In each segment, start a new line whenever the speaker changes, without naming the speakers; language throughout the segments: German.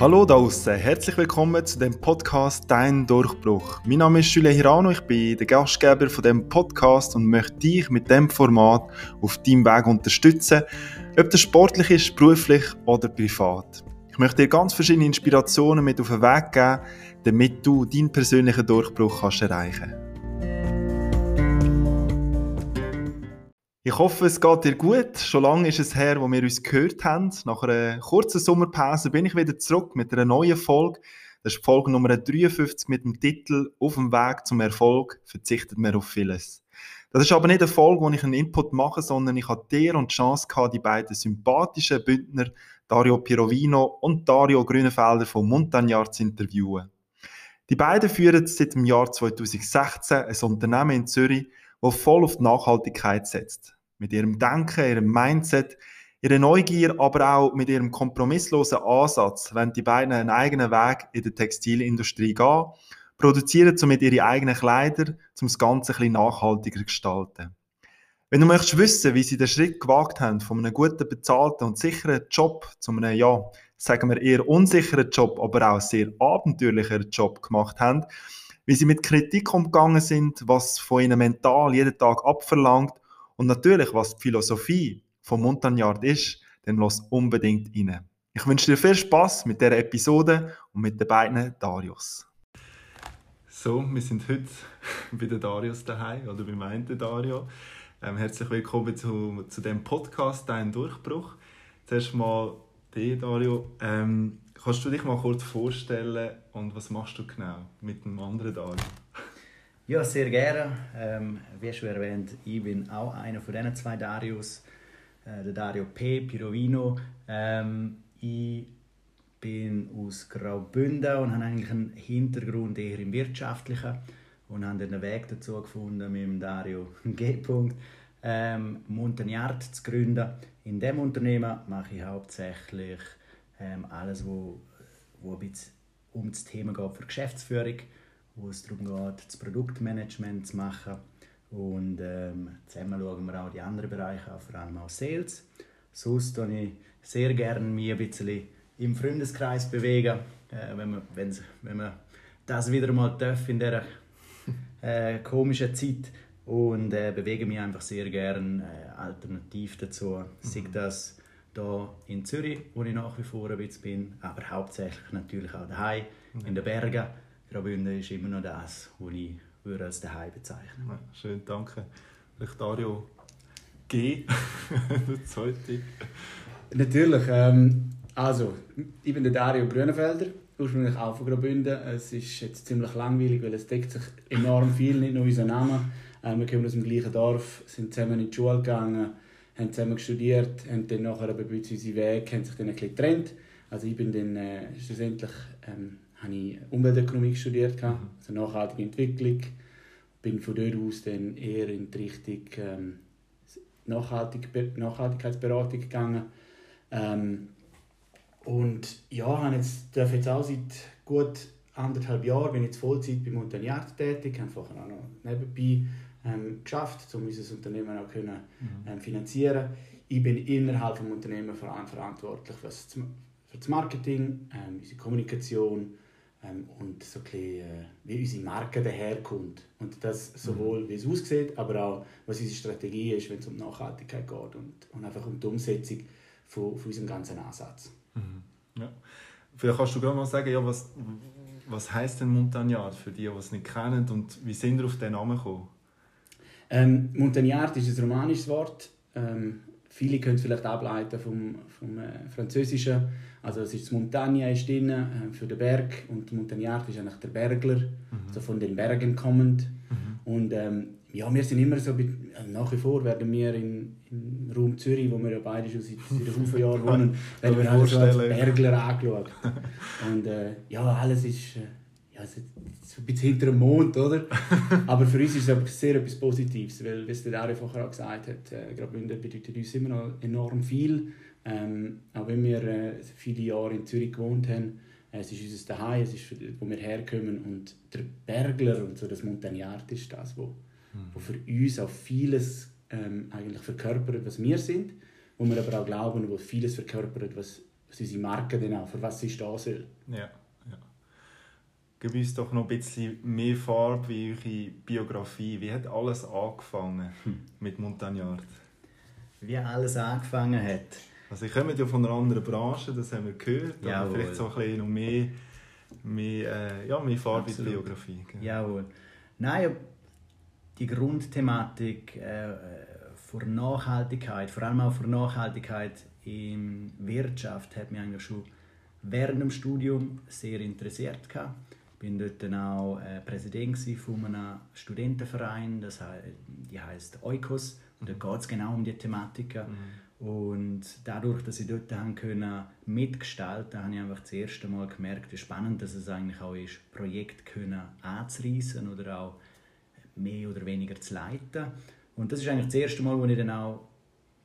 Hallo da draußen, herzlich willkommen zu dem Podcast Dein Durchbruch. Mein Name ist Julia Hirano, ich bin der Gastgeber von dem Podcast und möchte dich mit dem Format auf deinem Weg unterstützen, ob das sportlich ist, beruflich oder privat. Ich möchte dir ganz verschiedene Inspirationen mit auf den Weg geben, damit du deinen persönlichen Durchbruch kannst erreichen kannst. Ich hoffe, es geht dir gut. Schon lange ist es her, wo wir uns gehört haben. Nach einer kurzen Sommerpause bin ich wieder zurück mit einer neuen Folge. Das ist Folge Nummer 53 mit dem Titel Auf dem Weg zum Erfolg verzichtet man auf vieles. Das ist aber nicht eine Folge, wo ich einen Input mache, sondern ich hatte dir und die Chance gehabt, die beiden sympathischen Bündner Dario Pirovino und Dario Grünenfelder von Montagnard zu interviewen. Die beiden führen seit dem Jahr 2016 ein Unternehmen in Zürich, das voll auf die Nachhaltigkeit setzt. Mit ihrem Denken, ihrem Mindset, ihrer Neugier, aber auch mit ihrem kompromisslosen Ansatz, wenn die beiden einen eigenen Weg in der Textilindustrie gehen, produzieren somit ihre eigenen Kleider, um das Ganze ein bisschen nachhaltiger zu gestalten. Wenn du möchtest wissen, wie sie den Schritt gewagt haben, von einem guten, bezahlten und sicheren Job zu einem, ja, sagen wir eher unsicheren Job, aber auch sehr abenteuerlichen Job gemacht haben, wie sie mit Kritik umgegangen sind, was von ihnen mental jeden Tag abverlangt und natürlich, was die Philosophie von Montagnard ist, dann lass unbedingt rein. Ich wünsche dir viel Spaß mit der Episode und mit den beiden Darius. So, wir sind heute bei den Darius daheim oder bei meinem Dario. Ähm, herzlich willkommen zu, zu dem Podcast Dein Durchbruch. Zuerst mal dir, Dario. Ähm, Kannst du dich mal kurz vorstellen und was machst du genau mit dem anderen Dario?
Ja, sehr gerne. Ähm, wie schon erwähnt, ich bin auch einer von diesen zwei Darius, äh, der Dario P. Pirovino. Ähm, ich bin aus Graubünden und habe eigentlich einen Hintergrund eher im Wirtschaftlichen und habe den Weg dazu gefunden, mit dem Dario G. Ähm, Montagnard zu gründen. In diesem Unternehmen mache ich hauptsächlich ähm, alles, wo, wo ein bisschen um das Thema geht für Geschäftsführung, wo es darum geht, das Produktmanagement zu machen. Und ähm, zusammen schauen wir auch die anderen Bereiche an, vor allem auch Sales. Sonst tue ich sehr gerne mich ein bisschen im Freundeskreis bewegen, äh, wenn, man, wenn, wenn man das wieder mal darf in dieser äh, komischen Zeit. Und äh, bewege mich einfach sehr gerne äh, alternativ dazu. Mhm. Sei das hier in Zürich, wo ich nach wie vor ein bisschen bin, aber hauptsächlich natürlich auch daheim mhm. in den Bergen. Graubünden ist immer noch das, was ich würde als daheim bezeichnen
ja, Schön, danke. Vielleicht Dario G, der zweite.
Natürlich. Ähm, also, ich bin der Dario Grünenfelder, ursprünglich auch von Graubünden. Es ist jetzt ziemlich langweilig, weil es deckt sich enorm viel, nicht nur unser Name. Ähm, wir kommen aus dem gleichen Dorf, sind zusammen in die Schule gegangen haben zusammen studiert, haben dann nachher aber bisschen unsere Wege, haben sich dann ein bisschen getrennt. Also ich bin dann äh, schlussendlich ähm, habe ich Umweltökonomie studiert, mhm. also nachhaltige Entwicklung. Bin von dort aus dann eher in die Richtung ähm, Nachhaltig Nachhaltigkeitsberatung gegangen. Ähm, und ja, jetzt, darf jetzt auch seit gut anderthalb Jahren bin ich jetzt Vollzeit bei Montagnard tätig, habe vorher auch noch nebenbei ähm, geschafft, um unser Unternehmen auch können, mhm. ähm, finanzieren Ich bin innerhalb des Unternehmens verantwortlich für das, für das Marketing, ähm, unsere Kommunikation ähm, und so ein bisschen, äh, wie unsere Marke daherkommt. Und das sowohl, mhm. wie es aussieht, aber auch, was unsere Strategie ist, wenn es um Nachhaltigkeit geht und, und einfach um die Umsetzung von, von unserem ganzen Ansatz.
Mhm. Ja. Vielleicht kannst du gerade mal sagen, ja, was, was heisst denn Montagnard für die, die es nicht kennen und wie sind wir auf den Namen gekommen?
Ähm, Montagnard ist ein romanisches Wort. Ähm, viele können es vielleicht ableiten vom, vom äh, Französischen. Also es ist das Montagne ist drin, äh, für den Berg und Montagnard ist eigentlich der Bergler, mhm. also von den Bergen kommend. Mhm. Und ähm, ja, wir sind immer so, äh, nach wie vor werden wir in, im Raum Zürich, wo wir ja beide schon seit, seit fünf Jahren wohnen, werden wir alle so als Bergler angeschaut. Und äh, ja, alles ist... Ja, so ein bisschen hinter dem Mond, oder? aber für uns ist es sehr etwas Positives, weil, wie es der Dario vorher auch gesagt hat, äh, Graubünden bedeutet uns immer noch enorm viel. Ähm, auch wenn wir äh, viele Jahre in Zürich gewohnt haben, äh, es ist unser Daheim, es ist, wo wir herkommen und der Bergler und so das Montagnard ist das, wo, mhm. wo für uns auch vieles ähm, eigentlich verkörpert, was wir sind, wo wir aber auch glauben, wo vieles verkörpert, was was unsere Marke dann auch, für was sie stehen soll.
Ja. Gib uns doch noch ein bisschen mehr Farbe wie eure Biografie. Wie hat alles angefangen hm. mit Montagnard?
Wie alles angefangen hat?
Also ich komme ja von einer anderen Branche, das haben wir gehört, Jawohl. aber vielleicht so ein bisschen noch mehr, mehr, äh, ja, mehr Farbe in der Biografie.
Genau. Jawohl. Nein, die Grundthematik äh, für Nachhaltigkeit, vor allem auch für Nachhaltigkeit in Wirtschaft, hat mich eigentlich schon während dem Studium sehr interessiert. Ich bin dort dann auch äh, Präsident von einem Studentenverein, das heißt, die heißt Oikos, und da geht es genau um die Thematik. Mhm. Und dadurch, dass ich dort haben können, mitgestalten habe ich einfach das erste Mal gemerkt, wie spannend dass es eigentlich auch ist, Projekte anzureißen oder auch mehr oder weniger zu leiten. Und das ist eigentlich das erste Mal, wo ich dann auch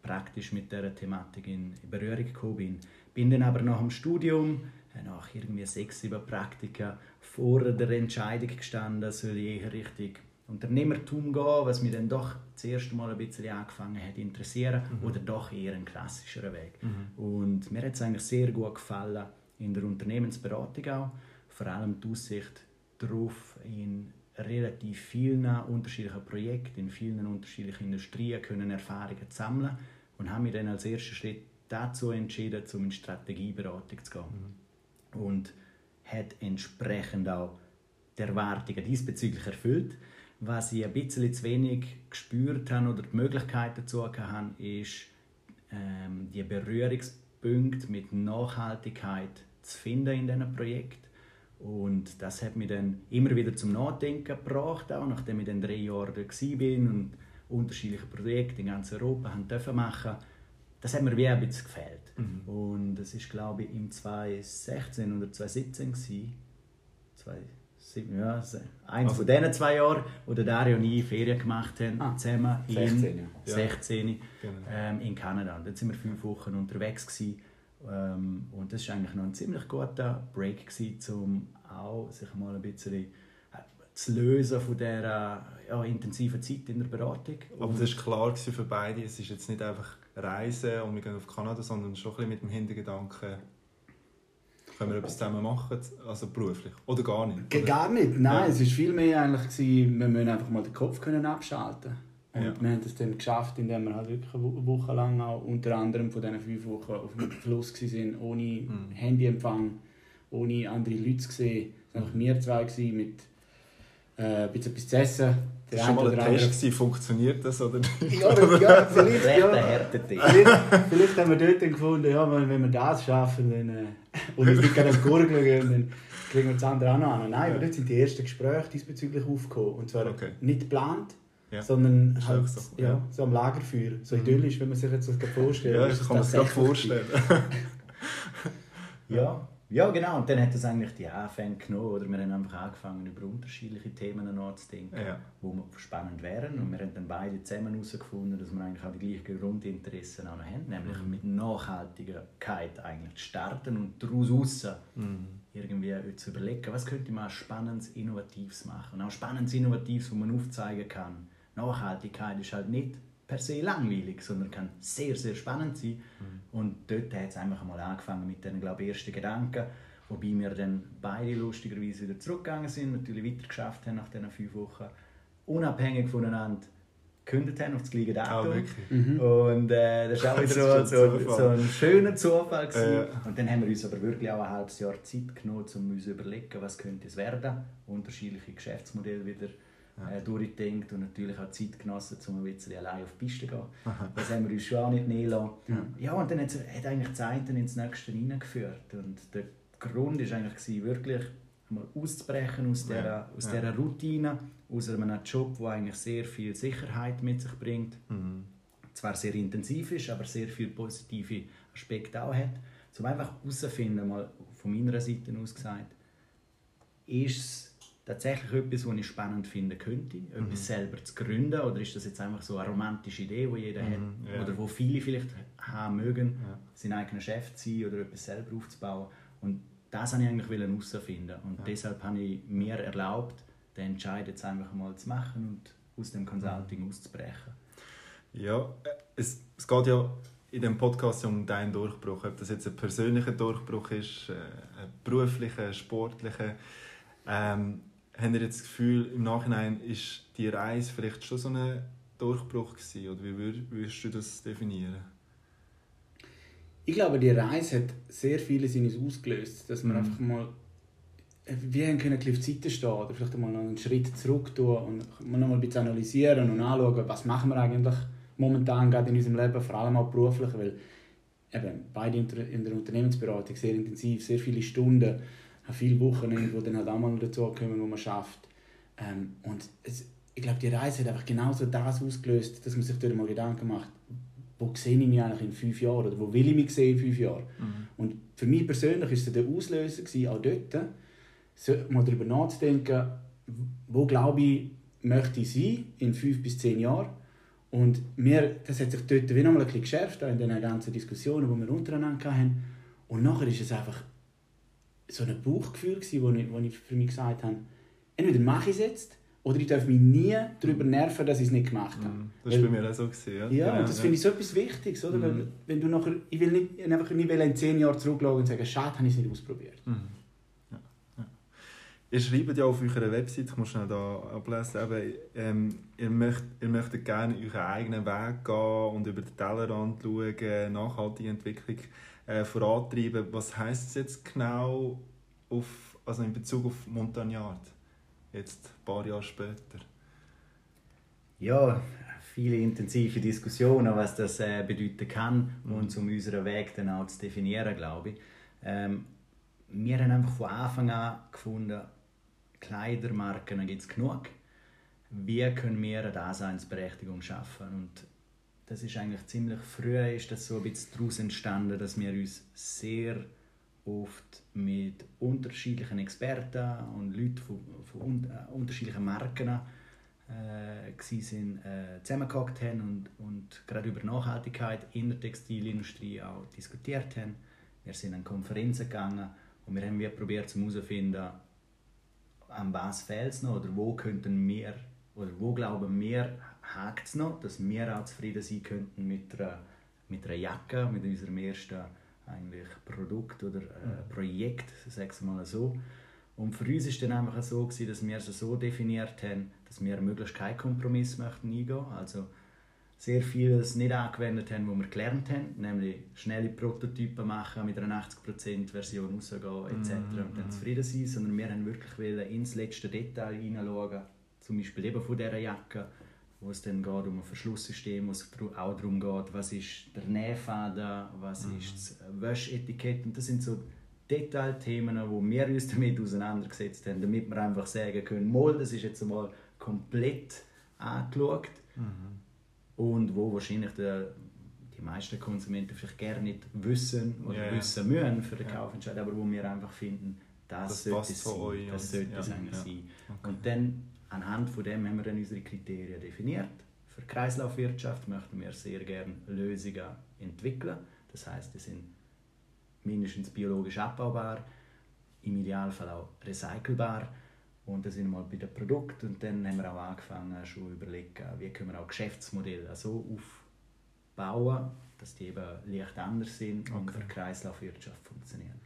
praktisch mit dieser Thematik in Berührung gekommen bin. Bin dann aber nach dem Studium, äh, nach irgendwie sechs, sieben Praktika, vor der Entscheidung gestanden, soll ich eher richtig Unternehmertum gehen, was mich dann doch das erste Mal ein bisschen angefangen hat interessieren, mhm. oder doch eher ein klassischerer Weg. Mhm. Und mir hat es eigentlich sehr gut gefallen in der Unternehmensberatung auch, vor allem die Aussicht darauf, in relativ vielen unterschiedlichen Projekten, in vielen unterschiedlichen Industrien können Erfahrungen zu sammeln und haben mich dann als ersten Schritt dazu entschieden, um in Strategieberatung zu gehen. Mhm. Und hat entsprechend auch die Erwartungen diesbezüglich erfüllt. Was ich ein bisschen zu wenig gespürt habe oder die Möglichkeit dazu hatte, ist, ähm, die Berührungspunkte mit Nachhaltigkeit zu finden in diesen Projekten. Und das hat mich dann immer wieder zum Nachdenken gebracht, auch nachdem ich dann drei Jahre dort war und unterschiedliche Projekte in ganz Europa machen. Das hat mir wie ein bisschen gefehlt. Mhm. Und das ist glaube ich im 2016 oder 2017 gewesen. Zwei, sieben, ja, eins also, von diesen zwei Jahren, wo der Dario und ich Ferien gemacht haben, ah, zusammen 16, in ja. 16 genau. ähm, in Kanada. Und dort waren wir fünf Wochen unterwegs gewesen. Ähm, und das war eigentlich noch ein ziemlich guter Break gewesen, um auch sich mal ein bisschen äh, zu lösen von dieser ja, intensiven Zeit in der Beratung.
Aber das war klar für beide, es ist jetzt nicht einfach Reisen und wir gehen auf Kanada, sondern schon ein bisschen mit dem Hintergedanken, können wir etwas zusammen machen, also beruflich? Oder gar nicht?
Oder? Gar nicht, nein. Ja. Es war vielmehr eigentlich, gewesen, wir müssen einfach mal den Kopf können abschalten und ja. wir haben das dann geschafft, indem wir halt wirklich eine Woche lang auch unter anderem von diesen fünf Wochen auf dem Fluss waren, ohne mhm. Handyempfang, ohne andere Leute zu sehen. Es waren einfach wir zwei mit äh, ein bisschen etwas zu essen.
Der das war schon mal ein Test, gewesen, funktioniert das oder nicht?
Ja, ja vielleicht, ja. vielleicht, vielleicht haben wir dort gefunden, ja, wenn wir das schaffen dann, äh, und nicht gerne Gurgeln gehen, dann kriegen wir das andere auch noch an. Nein, aber dort sind die ersten Gespräche diesbezüglich aufgekommen. Und zwar okay. nicht geplant, ja. sondern halt, so, ja. ja. so am Lagerfeuer. So mhm. idyllisch, wenn man sich jetzt das vorstellt.
Ja, ich kann man sich vorstellen.
ja. Ja, genau. Und dann hat das eigentlich die Anfänge genommen. Oder wir haben einfach angefangen, über unterschiedliche Themen nachzudenken, ja. die spannend wären. Und wir haben dann beide zusammen herausgefunden, dass wir eigentlich auch die gleichen Grundinteressen auch haben. Nämlich mhm. mit Nachhaltigkeit eigentlich zu starten und daraus raus mhm. irgendwie zu überlegen, was könnte man Spannendes, Innovatives machen. Und auch Spannendes, Innovatives, wo man aufzeigen kann. Nachhaltigkeit ist halt nicht per se langweilig, sondern kann sehr, sehr spannend sein. Mhm. Und dort hat es einfach mal angefangen mit den glaube ich, ersten Gedanken, wobei wir dann beide lustigerweise wieder zurückgegangen sind, natürlich weiter geschafft haben nach diesen fünf Wochen, unabhängig voneinander gekündigt haben auf das gleiche Datum. Oh, mhm. Und äh, das war auch wieder so, so, ein schöner Zufall. Äh. Und dann haben wir uns aber wirklich auch ein halbes Jahr Zeit genommen, um uns zu überlegen, was könnte es werden. Unterschiedliche Geschäftsmodelle wieder ja. äh, durchgedacht und natürlich auch Zeit genossen, um ein bisschen allein auf die Piste zu gehen. Aha. Das haben wir uns schon auch nicht nehmen lassen. Ja, ja und dann hat, hat eigentlich die Zeit ins Nächste hineingeführt. Und der Grund war eigentlich wirklich, mal auszubrechen aus dieser, ja. aus dieser Routine, aus einem Job, der eigentlich sehr viel Sicherheit mit sich bringt. Mhm. Zwar sehr intensiv ist, aber sehr viele positive Aspekte auch hat. Um einfach herauszufinden, mal von meiner Seite aus gesagt, ist es tatsächlich etwas, was ich spannend finden könnte, mhm. etwas selber zu gründen? Oder ist das jetzt einfach so eine romantische Idee, die jeder mhm, hat? Ja. Oder wo viele vielleicht haben mögen, ja. sein eigener Chef zu sein oder etwas selber aufzubauen? Und das wollte ich eigentlich herausfinden. Und ja. deshalb habe ich mir erlaubt, den Entscheid jetzt einfach mal zu machen und aus dem Consulting mhm. auszubrechen.
Ja, äh, es, es geht ja in dem Podcast um deinen Durchbruch, ob das jetzt ein persönlicher Durchbruch ist, äh, ein beruflicher, sportlicher. Ähm, habt ihr jetzt das Gefühl, im Nachhinein ist die Reise vielleicht schon so ein Durchbruch gewesen? Oder wie würdest du das definieren?
Ich glaube, die Reise hat sehr vieles in uns ausgelöst, dass wir mhm. einfach mal wir haben können auf die Seite stehen oder vielleicht mal einen Schritt zurück tun und mal noch mal ein bisschen analysieren und anschauen, was machen wir eigentlich momentan gerade in unserem Leben, vor allem auch beruflich, weil eben, beide in der Unternehmensberatung sehr intensiv, sehr viele Stunden, viele Wochen, wo dann halt auch mal dazu kommen, wo man schafft. Ähm, und es, ich glaube, die Reise hat einfach genauso das ausgelöst, dass man sich dort mal Gedanken macht, wo sehe ich mich eigentlich in fünf Jahren oder wo will ich mich sehen in fünf Jahren. Mhm. Und für mich persönlich war es der Auslöser, gewesen, auch dort, so, mal darüber nachzudenken, wo glaube ich, möchte ich sein in fünf bis zehn Jahren. Und mir, das hat sich dort wieder noch ein bisschen geschärft, in den ganzen Diskussionen, die wir untereinander hatten. Und nachher war es einfach so ein Bauchgefühl, wo ich, wo ich für mich gesagt habe, entweder mache ich es jetzt, oder ich darf mich nie darüber nerven, dass ich es nicht gemacht habe.
Mm, das war bei mir auch so. Gewesen, ja,
ja, und das ja. finde ich so etwas Wichtiges. Oder? Mm. Wenn du nachher, ich will nicht, einfach nicht in zehn Jahren zurückschauen und sagen, schade, habe ich es nicht ausprobiert. Mm.
Ihr schreibt ja auf eurer Website, ich muss schnell da ablesen, eben, ähm, ihr, möchtet, ihr möchtet gerne euren eigenen Weg gehen und über den Tellerrand schauen, nachhaltige Entwicklung äh, vorantreiben. Was heisst es jetzt genau auf, also in Bezug auf Montagnard, jetzt ein paar Jahre später?
Ja, viele intensive Diskussionen, was das äh, bedeuten kann mhm. und um unseren Weg dann auch zu definieren, glaube ich. Ähm, wir haben einfach von Anfang an gefunden, Kleidermarken gibt es genug. Wie können wir eine Daseinsberechtigung schaffen? Und das ist eigentlich ziemlich früh ist das so ein bisschen daraus entstanden, dass wir uns sehr oft mit unterschiedlichen Experten und Leuten von, von äh, unterschiedlichen Marken äh, sind, äh, zusammengehockt haben und, und gerade über Nachhaltigkeit in der Textilindustrie auch diskutiert haben. Wir sind an Konferenzen gegangen und wir haben probiert herauszufinden, an was fehlt es noch oder wo könnten wir oder wo glauben wir hakt es noch, dass wir auch zufrieden sein könnten mit einer, mit einer Jacke, mit unserem ersten eigentlich Produkt oder äh, Projekt, sagen wir mal so. Und für uns war es dann einfach so, gewesen, dass wir es so definiert haben, dass wir möglichst keinen Kompromiss möchten eingehen Also sehr vieles nicht angewendet haben, was wir gelernt haben, nämlich schnelle Prototypen machen, mit einer 80% Version rausgehen etc. Mm und dann zufrieden sein, sondern wir haben wirklich ins letzte Detail hineinschauen, zum Beispiel eben von dieser Jacke, wo es dann geht um ein Verschlusssystem, wo es auch darum geht, was ist der Nähfaden, was mm ist das Wäschetikett und das sind so Detailthemen, wo wir uns damit auseinandergesetzt haben, damit wir einfach sagen können, mal, das ist jetzt einmal komplett angeschaut. Mm und wo wahrscheinlich der, die meisten Konsumenten vielleicht gerne nicht wissen oder yeah. wissen müssen für den Kaufentscheid, aber wo wir einfach finden, das, das sollte es sein. Euch das sollte ja. eigentlich ja. sein. Okay. Und dann, anhand von dem haben wir dann unsere Kriterien definiert. Für Kreislaufwirtschaft möchten wir sehr gerne Lösungen entwickeln. Das heißt, die sind mindestens biologisch abbaubar, im Idealfall auch recycelbar und das sind wir mal bei den Produkten und dann haben wir auch angefangen schon überlegen, wie können wir auch Geschäftsmodelle so aufbauen, dass die eben leicht anders sind und okay. für Kreislaufwirtschaft funktionieren.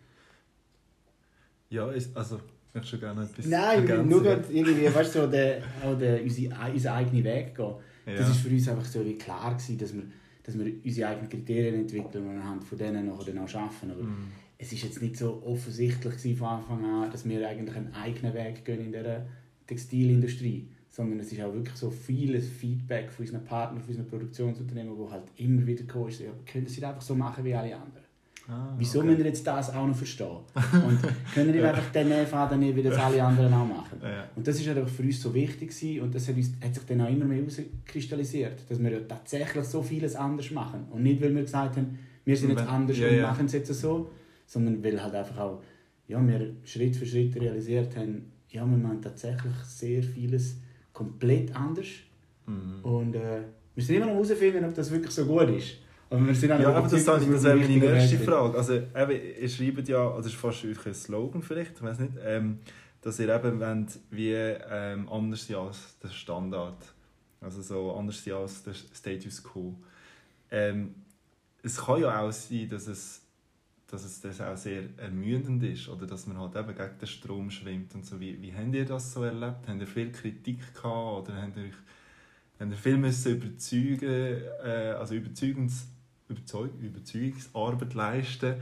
Ja, ist, also ich schon gerne etwas
Nein, ergänzen. nur irgendwie, weißt du, so der, auch der, unsere, unseren eigenen Weg gehen. Ja. Das war für uns einfach so wie klar gewesen, dass wir, dass wir unsere eigenen Kriterien entwickeln und anhand von denen nachher dann auch arbeiten. Aber mm es ist jetzt nicht so offensichtlich von Anfang an, dass wir eigentlich einen eigenen Weg gehen in der Textilindustrie, sondern es ist auch wirklich so vieles Feedback von unseren Partnern, von unseren Produktionsunternehmen, wo halt immer wieder kommt, ja, können sie das einfach so machen wie alle anderen. Ah, Wieso okay. müssen wir jetzt das auch noch verstehen? Und können wir einfach den Nähfaden nicht, wie das alle anderen auch machen? Ja. Und das ist halt für uns so wichtig gewesen, und das hat, uns, hat sich dann auch immer mehr herauskristallisiert, dass wir ja tatsächlich so vieles anders machen. Und nicht, weil wir gesagt haben, wir sind jetzt anders ja, und machen es jetzt so, sondern weil halt einfach auch ja, wir Schritt für Schritt realisiert haben, ja, wir machen tatsächlich sehr vieles komplett anders. Mhm. Und äh, wir sind immer noch herausfinden, ob das wirklich so gut ist.
Aber wir sind ja, aber das, das, wäre meine nächste Frage. Also, eben, ihr schreibt ja, also das ist fast ein Slogan vielleicht, ich weiß nicht, ähm, dass ihr eben wollt, wie ähm, anders sein als der Standard. Also so anders sein als der Status Quo. Ähm, es kann ja auch sein, dass es, dass es das auch sehr ermüdend ist oder dass man halt eben gegen den Strom schwimmt und so. Wie, wie habt ihr das so erlebt? Habt ihr viel Kritik gehabt oder habt ihr, habt ihr viel müssen überzeugen, äh, also Überzeugungs, Überzeug, Überzeugungsarbeit leisten,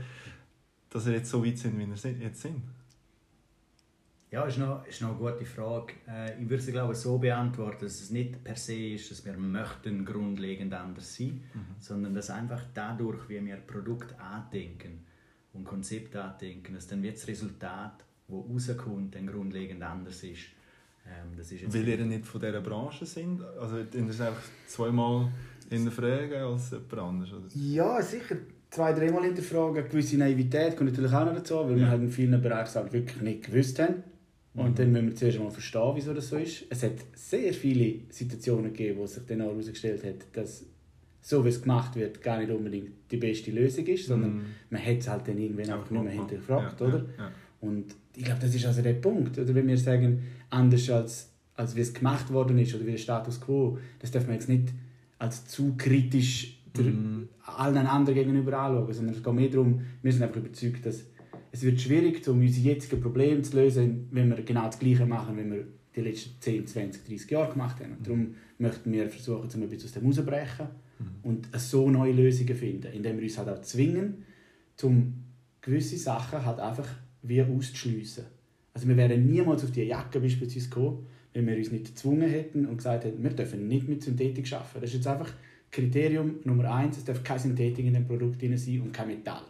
dass ihr jetzt so weit sind, wie ihr jetzt sind?
Ja, ist noch, ist noch eine gute Frage. Äh, ich würde sie glaube ich, so beantworten, dass es nicht per se ist, dass wir möchten grundlegend anders sein, mhm. sondern dass einfach dadurch, wie wir Produkt andenken und Konzept andenken, dass dann wird das Resultat, das rauskommt, dann grundlegend anders ist.
Ähm, das ist Weil ihr nicht von dieser Branche sind? Also ihr das einfach zweimal hinterfragen als jemand anderes? Oder?
Ja, sicher. Zwei, dreimal hinterfragen. Eine gewisse Naivität kommt natürlich auch noch dazu, weil ja. wir halt in vielen Bereichen wirklich nicht gewusst haben. Und mhm. dann müssen wir zuerst mal verstehen, wieso das so ist. Es hat sehr viele Situationen gegeben, wo sich dann auch herausgestellt hat, dass so wie es gemacht wird, gar nicht unbedingt die beste Lösung ist, sondern mm. man hat es halt dann irgendwann einfach nicht mehr hinterfragt, ja, oder? Ja. Und ich glaube, das ist also der Punkt, oder wenn wir sagen, anders als, als wie es gemacht worden ist oder wie der Status quo, das darf man jetzt nicht als zu kritisch mm. allen anderen gegenüber anschauen, sondern es geht mehr darum, wir sind einfach überzeugt, dass es wird schwierig, um unsere jetzigen Probleme zu lösen, wenn wir genau das Gleiche machen, wie wir die letzten 10, 20, 30 Jahre gemacht haben. Und darum möchten wir versuchen, um etwas aus dem herauszubrechen mhm. und so neue Lösungen finden, indem wir uns halt auch zwingen, um gewisse Sachen halt einfach wie auszuschliessen. Also wir wären niemals auf die Jacke beispielsweise gekommen, wenn wir uns nicht gezwungen hätten und gesagt hätten, wir dürfen nicht mit Synthetik arbeiten. Das ist jetzt einfach Kriterium Nummer eins, es darf keine Synthetik in dem Produkt sein und kein Metall.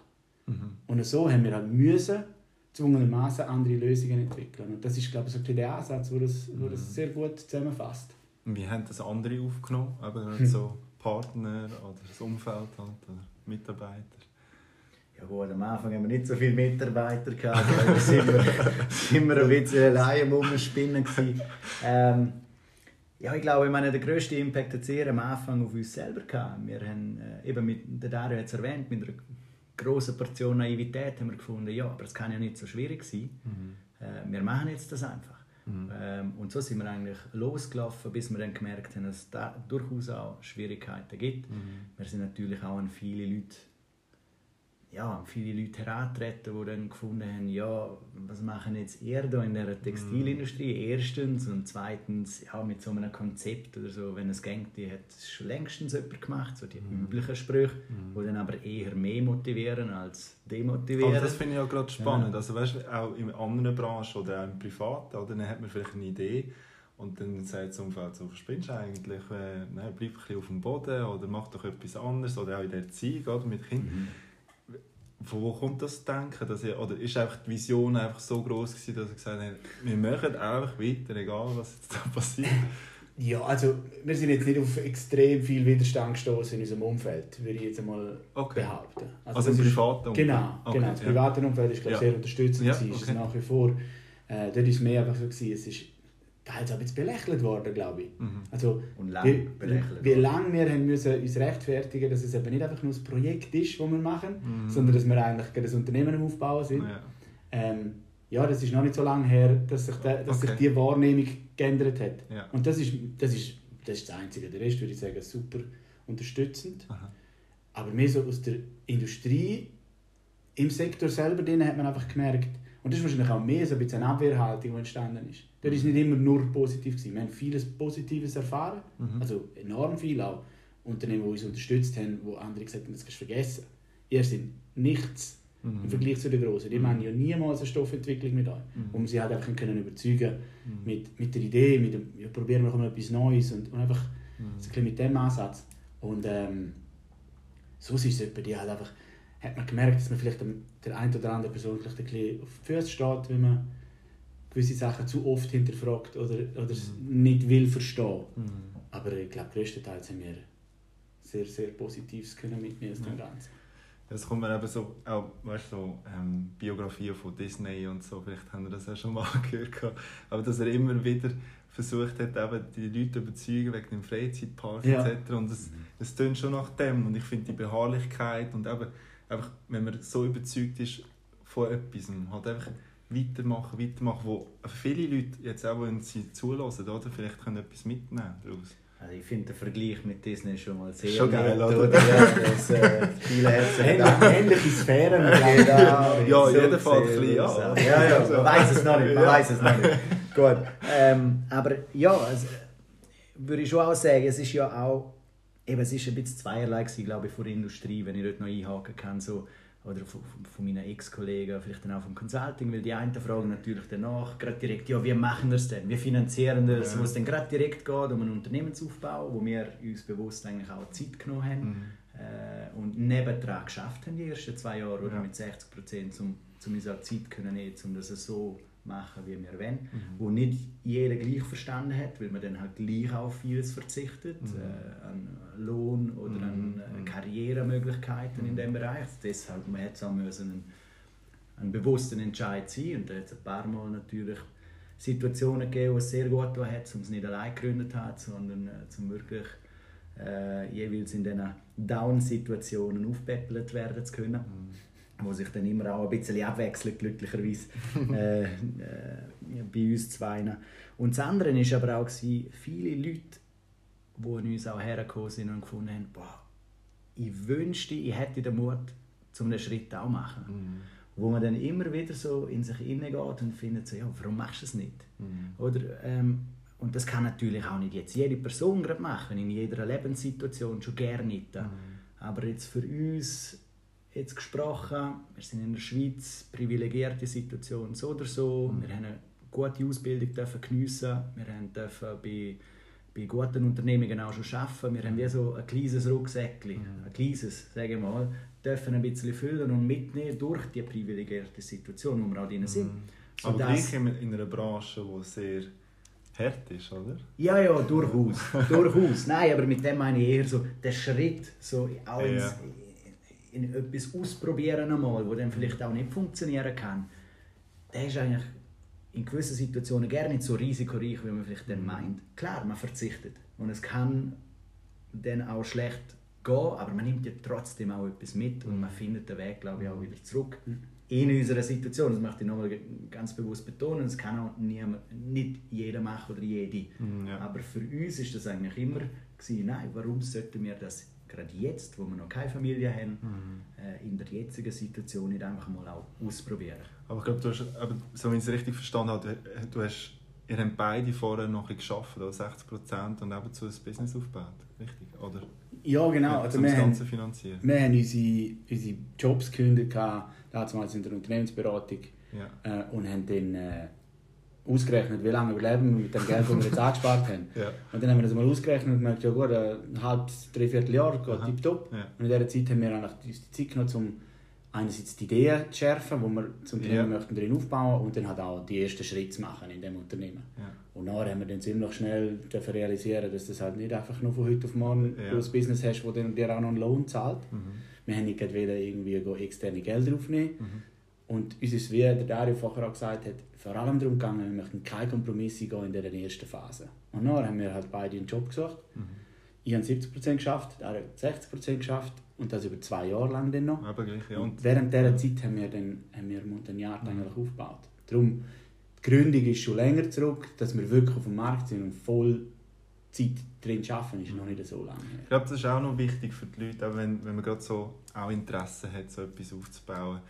Mhm. Und so haben wir halt müssen, gezwungenermaßen andere Lösungen entwickeln. Und das ist, glaube ich, so der Ansatz, der das, wo das mhm. sehr gut zusammenfasst.
Und wie haben das andere aufgenommen? Eben so Partner oder das Umfeld halt, oder Mitarbeiter?
Ja gut, am Anfang haben wir nicht so viele Mitarbeiter gehabt, da sind wir, sind wir ein bisschen allein am Umspinnen ähm, ja, ich glaube, ich meine, der grösste Impact hat sehr am Anfang auf uns selber gehabt. Wir haben, äh, eben mit, der Dario hat es erwähnt, mit einer große Portion Naivität haben wir gefunden, ja, aber es kann ja nicht so schwierig sein. Mhm. Äh, wir machen jetzt das einfach. Mhm. Ähm, und so sind wir eigentlich losgelaufen, bis wir dann gemerkt haben, dass es da durchaus auch Schwierigkeiten gibt. Mhm. Wir sind natürlich auch an viele Leute ja, viele Leute herantreten, die dann gefunden haben, ja, was machen jetzt ihr da in der Textilindustrie? Mm. Erstens und zweitens, ja, mit so einem Konzept oder so, wenn es geht, die hat es schon längstens jemand gemacht, so die mm. üblichen Sprüche, mm. die dann aber eher mehr motivieren als demotivieren.
Also das finde ich auch gerade spannend, ja. also weißt, auch in anderen Branchen oder auch im Privaten, oder, dann hat man vielleicht eine Idee und dann sagt das Umfeld so, was spinnst du eigentlich? Äh, ne, bleib ein bisschen auf dem Boden oder mach doch etwas anderes oder auch in der Erziehung oder, mit Kindern. Mhm von wo kommt das Denken? Dass ihr, oder ist einfach die Vision einfach so groß gewesen, dass ihr gesagt habt, wir machen einfach weiter, egal was jetzt da passiert?
Ja, also wir sind jetzt nicht auf extrem viel Widerstand gestoßen in unserem Umfeld, würde ich jetzt einmal
okay.
behaupten.
Also, also im privaten
Umfeld? Genau, okay, genau. das private Umfeld ist glaube ja. sehr unterstützend, ja, okay. ist nach wie vor. Äh, dort war es mehr einfach so, gewesen, es ist teils auch ein bisschen belächelt worden, glaube ich. Mhm. Also,
Und lang wie, belächelt
wie lange wir haben müssen uns rechtfertigen dass es eben nicht einfach nur ein Projekt ist, das wir machen, mhm. sondern dass wir eigentlich ein Unternehmen am Aufbauen sind. Ja. Ähm, ja, das ist noch nicht so lange her, dass sich, de, dass okay. sich die Wahrnehmung geändert hat. Ja. Und das ist, das, ist, das ist das Einzige. Der Rest würde ich sagen, super unterstützend. Aha. Aber mehr so aus der Industrie, im Sektor selber drin, hat man einfach gemerkt, und das ist wahrscheinlich auch mehr so ein bisschen eine Abwehrhaltung, die entstanden ist. Das ist nicht immer nur positiv. Gewesen. Wir haben vieles Positives erfahren, mhm. also enorm viel auch. Unternehmen, die uns unterstützt haben, wo andere gesagt haben, das kannst du vergessen. Ihr seid nichts mhm. im Vergleich zu den Großen. Die mhm. machen ja niemals eine Stoffentwicklung mit euch. Mhm. Um sie halt einfach können überzeugen mhm. mit, mit der Idee, mit dem, ja, probieren wir mal etwas Neues und, und einfach mhm. so ein mit dem Ansatz. Und ähm, so ist es etwa, die halt einfach, hat man gemerkt, dass man vielleicht der ein oder andere Person vielleicht ein bisschen auf die Füße steht, wenn man gewisse Sachen zu oft hinterfragt oder, oder mhm. nicht will verstehen. Mhm. Aber ich glaube, größtenteils haben wir sehr, sehr Positives können mitnehmen aus dem Ganzen.
Es kommt mir eben so, auch, weißt, so ähm, Biografien von Disney und so, vielleicht haben wir das ja schon mal gehört, aber dass er immer wieder versucht hat, eben die Leute zu überzeugen wegen dem Freizeitpark ja. etc. Und es, es tönt schon nach dem und ich finde die Beharrlichkeit und eben, einfach, wenn man so überzeugt ist von etwas, halt einfach weitermachen, weitermachen, wo viele Leute jetzt auch, wenn sie zulassen, oder, vielleicht können etwas mitnehmen daraus.
Also ich finde den Vergleich mit Disney schon mal sehr
Schon geil,
nett,
oder?
Ja, das, äh, viele Herzen
Ähnliche Sphären.
Genau,
Ja, fällt
gesehen,
ein bisschen
sagen. Ja, ja, man weiß es noch nicht, man
Ja.
weiß es noch nicht. Gut. Ähm, aber ja, also, würde ich schon auch sagen, es ist ja auch, eben, es ist ein bisschen zweierlei gewesen, glaube ich, von der Industrie, wenn ich dort noch einhaken kann, so, oder von, von- meinen Ex-Kollegen, vielleicht dann auch vom Consulting, weil die einen fragen natürlich danach, gerade direkt, ja, wie machen wir es denn? Wie finanzieren wir es?
Ja.
Wo es dann gerade direkt geht um einen Unternehmensaufbau, wo wir uns bewusst eigentlich auch Zeit genommen haben
Mhm.
äh, und nebendran geschafft haben die ersten zwei Jahre oder
Ja.
mit 60 Prozent, um, um uns auch Zeit können nehmen, um das so machen, wie wir wollen.
Mhm.
Wo nicht jeder gleich verstanden hat, weil man dann halt gleich auf vieles verzichtet,
Mhm.
äh, an Lohn oder an äh,
Mhm.
Karrieremöglichkeiten in dem Bereich. Deshalb man hätte es auch müssen einen, einen bewussten Entscheid sein und da hat es ein paar Mal natürlich Situationen gegeben, wo es sehr gut war, um es nicht allein gegründet hat, sondern äh, zum wirklich äh, jeweils in diesen Down-Situationen aufpäppelt werden zu können, wo sich dann immer auch ein bisschen abwechselt, glücklicherweise, äh, äh, bei uns zwei. Und das andere war aber auch, gewesen, viele Leute, die an uns auch hergekommen sind und gefunden haben, boah, ich wünschte, ich hätte den Mut, um einen Schritt auch zu machen.
Mhm.
Wo man dann immer wieder so in sich hineingeht und findet, so, ja, warum machst du es nicht?
Mhm.
Oder, ähm, und das kann natürlich auch nicht jetzt jede Person gerade machen, in jeder Lebenssituation, schon gerne nicht.
Mhm.
Aber jetzt für uns, jetzt gesprochen, wir sind in der Schweiz, privilegierte Situation so oder so,
Mhm.
wir haben eine gute Ausbildung dürfen geniessen, wir haben dürfen bei, bei guten Unternehmungen auch schon arbeiten, wir haben wie so ein kleines Rucksäckchen,
Mhm.
ein kleines, sage ich mal, dürfen ein bisschen füllen und mitnehmen durch die privilegierte Situation, wo wir auch drin sind.
Mhm. Aber
Sodass-
gleich in, in einer Branche, die sehr hart ist, oder?
Ja, ja, durchaus. durchaus. Nein, aber mit dem meine ich eher so den Schritt, so auch ins,
Ja.
In, etwas ausprobieren einmal, wo dann vielleicht auch nicht funktionieren kann. Der ist eigentlich in gewissen Situationen gerne nicht so risikoreich, wie man vielleicht dann meint. Klar, man verzichtet und es kann dann auch schlecht gehen, aber man nimmt ja trotzdem auch etwas mit und man findet den Weg, glaube ich, auch wieder zurück in unserer Situation. Das möchte ich nochmal ganz bewusst betonen. Das kann auch niemand, nicht jeder machen oder jede.
Mhm, ja.
Aber für uns ist das eigentlich immer gewesen, nein, warum sollten wir das gerade jetzt, wo wir noch keine Familie haben,
Mhm.
äh, in der jetzigen Situation nicht einfach mal auch ausprobieren?
Aber ich glaube, du hast, aber, so wie ich es richtig verstanden habe, du, du hast, ihr habt beide vorher noch ein bisschen gearbeitet, oder 60 Prozent, und nebenzu ein Business aufgebaut, richtig? Oder?
Ja, genau. Also wir
das
haben,
Ganze finanzieren.
wir haben unsere, unsere Jobs gekündigt, damals in der Unternehmensberatung,
Ja.
äh, und haben dann äh, ausgerechnet, wie lange überleben wir mit dem Geld, das wir jetzt angespart haben.
Ja.
Und dann haben wir das mal ausgerechnet und gemerkt, ja gut, ein halbes, dreiviertel Jahr geht tipptopp.
Ja.
Und in dieser Zeit haben wir uns die Zeit genommen, um einerseits die Ideen zu schärfen, wo wir das Unternehmen
Ja.
möchten drin aufbauen und dann halt auch die ersten Schritte zu machen in dem Unternehmen.
Ja.
Und nachher haben wir dann ziemlich schnell realisieren, dass das halt nicht einfach nur von heute auf morgen
Ja.
ein Business hast, das dann dir auch noch einen Lohn zahlt.
Mhm.
Wir haben nicht gerade wieder irgendwie externe Gelder aufnehmen.
Mhm.
Und uns ist, wie der Dario vorher auch gesagt hat, vor allem darum gegangen, wir möchten keine Kompromisse gehen in dieser ersten Phase. Und dann haben wir halt beide einen Job gesucht.
Mhm.
Ich habe 70% geschafft, Dario hat 60% geschafft und das über zwei Jahre lang dann noch.
Aber gleich, ja.
Und während dieser Zeit haben wir dann haben wir Montagnard eigentlich aufgebaut. Darum, die Gründung ist schon länger zurück, dass wir wirklich auf dem Markt sind und voll Zeit drin arbeiten, ist noch nicht so lange her.
ich glaube, das ist auch noch wichtig für die Leute, auch wenn, wenn man gerade so auch Interesse hat, so etwas aufzubauen,